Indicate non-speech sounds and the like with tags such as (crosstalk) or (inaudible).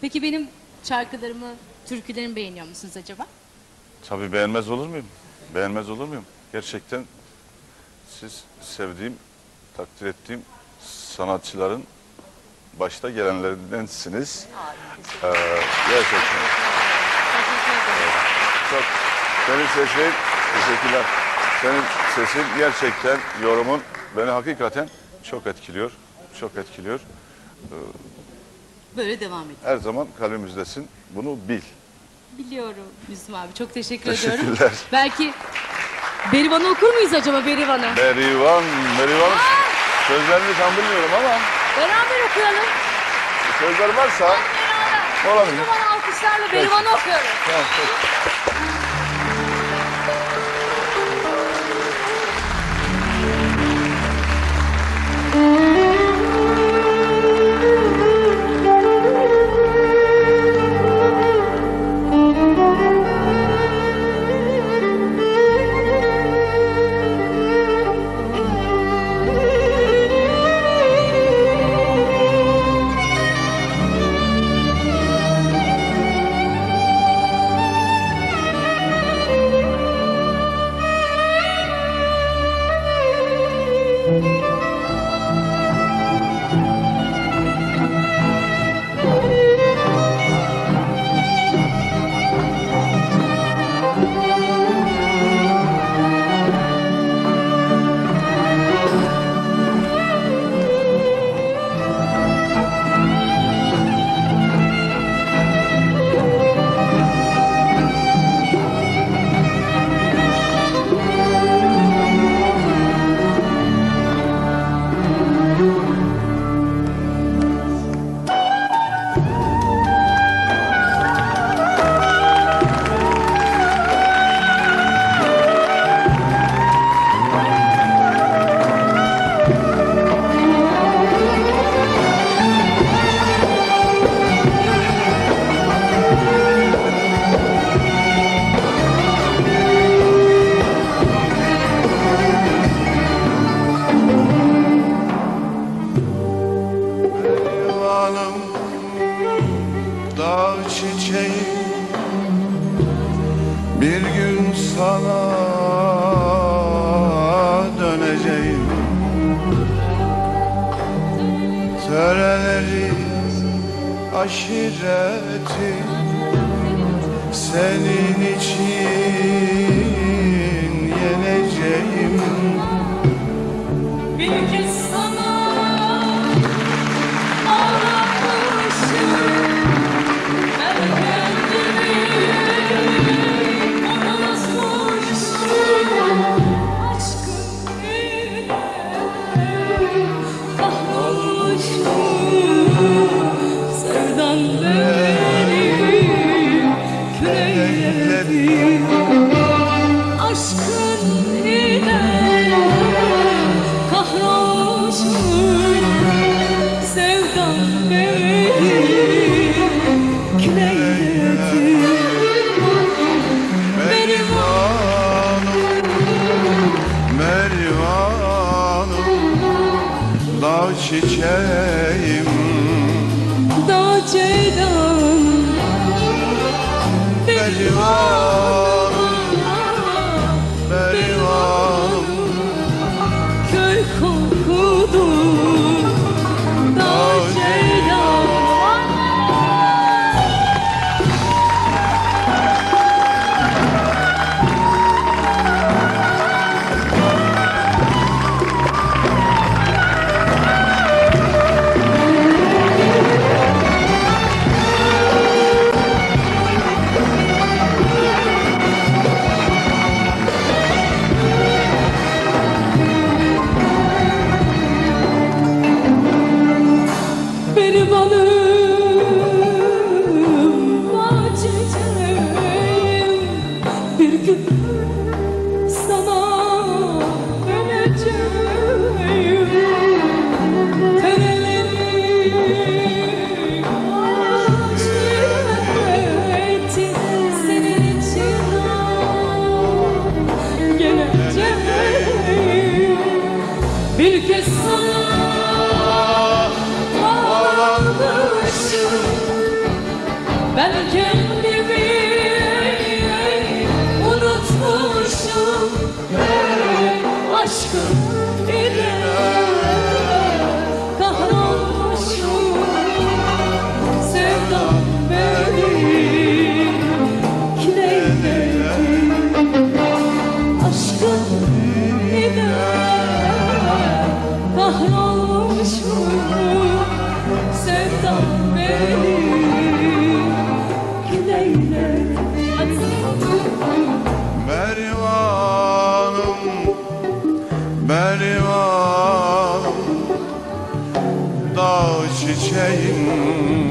Peki benim şarkılarımı, türkülerimi beğeniyor musunuz acaba? Tabii beğenmez olur muyum? Beğenmez olur muyum? Gerçekten siz sevdiğim, takdir ettiğim sanatçıların başta gelenlerindensiniz. Ee, gerçekten. Çok. Senin sesin, teşekkürler. Senin sesin gerçekten yorumun beni hakikaten çok etkiliyor. Çok etkiliyor. Böyle devam edin. Her zaman kalbimizdesin. Bunu bil. Biliyorum Müslüm abi. Çok teşekkür ediyorum. Teşekkürler. (laughs) Belki Berivan'ı okur muyuz acaba Berivan'ı? Berivan, Berivan. Sözlerini tam bilmiyorum ama Beraber okuyalım. sözler varsa olabilir. Berivan alkışlarla Berivan'ı okuyoruz. Tamam, peki. Eyvanım (laughs) Töreleri aşireti Senin için yeneceğim çiçeğim. Dağ ceylan Benim ağam bir (laughs) gün Mervanım, Mervanım Dağ çiçeğim.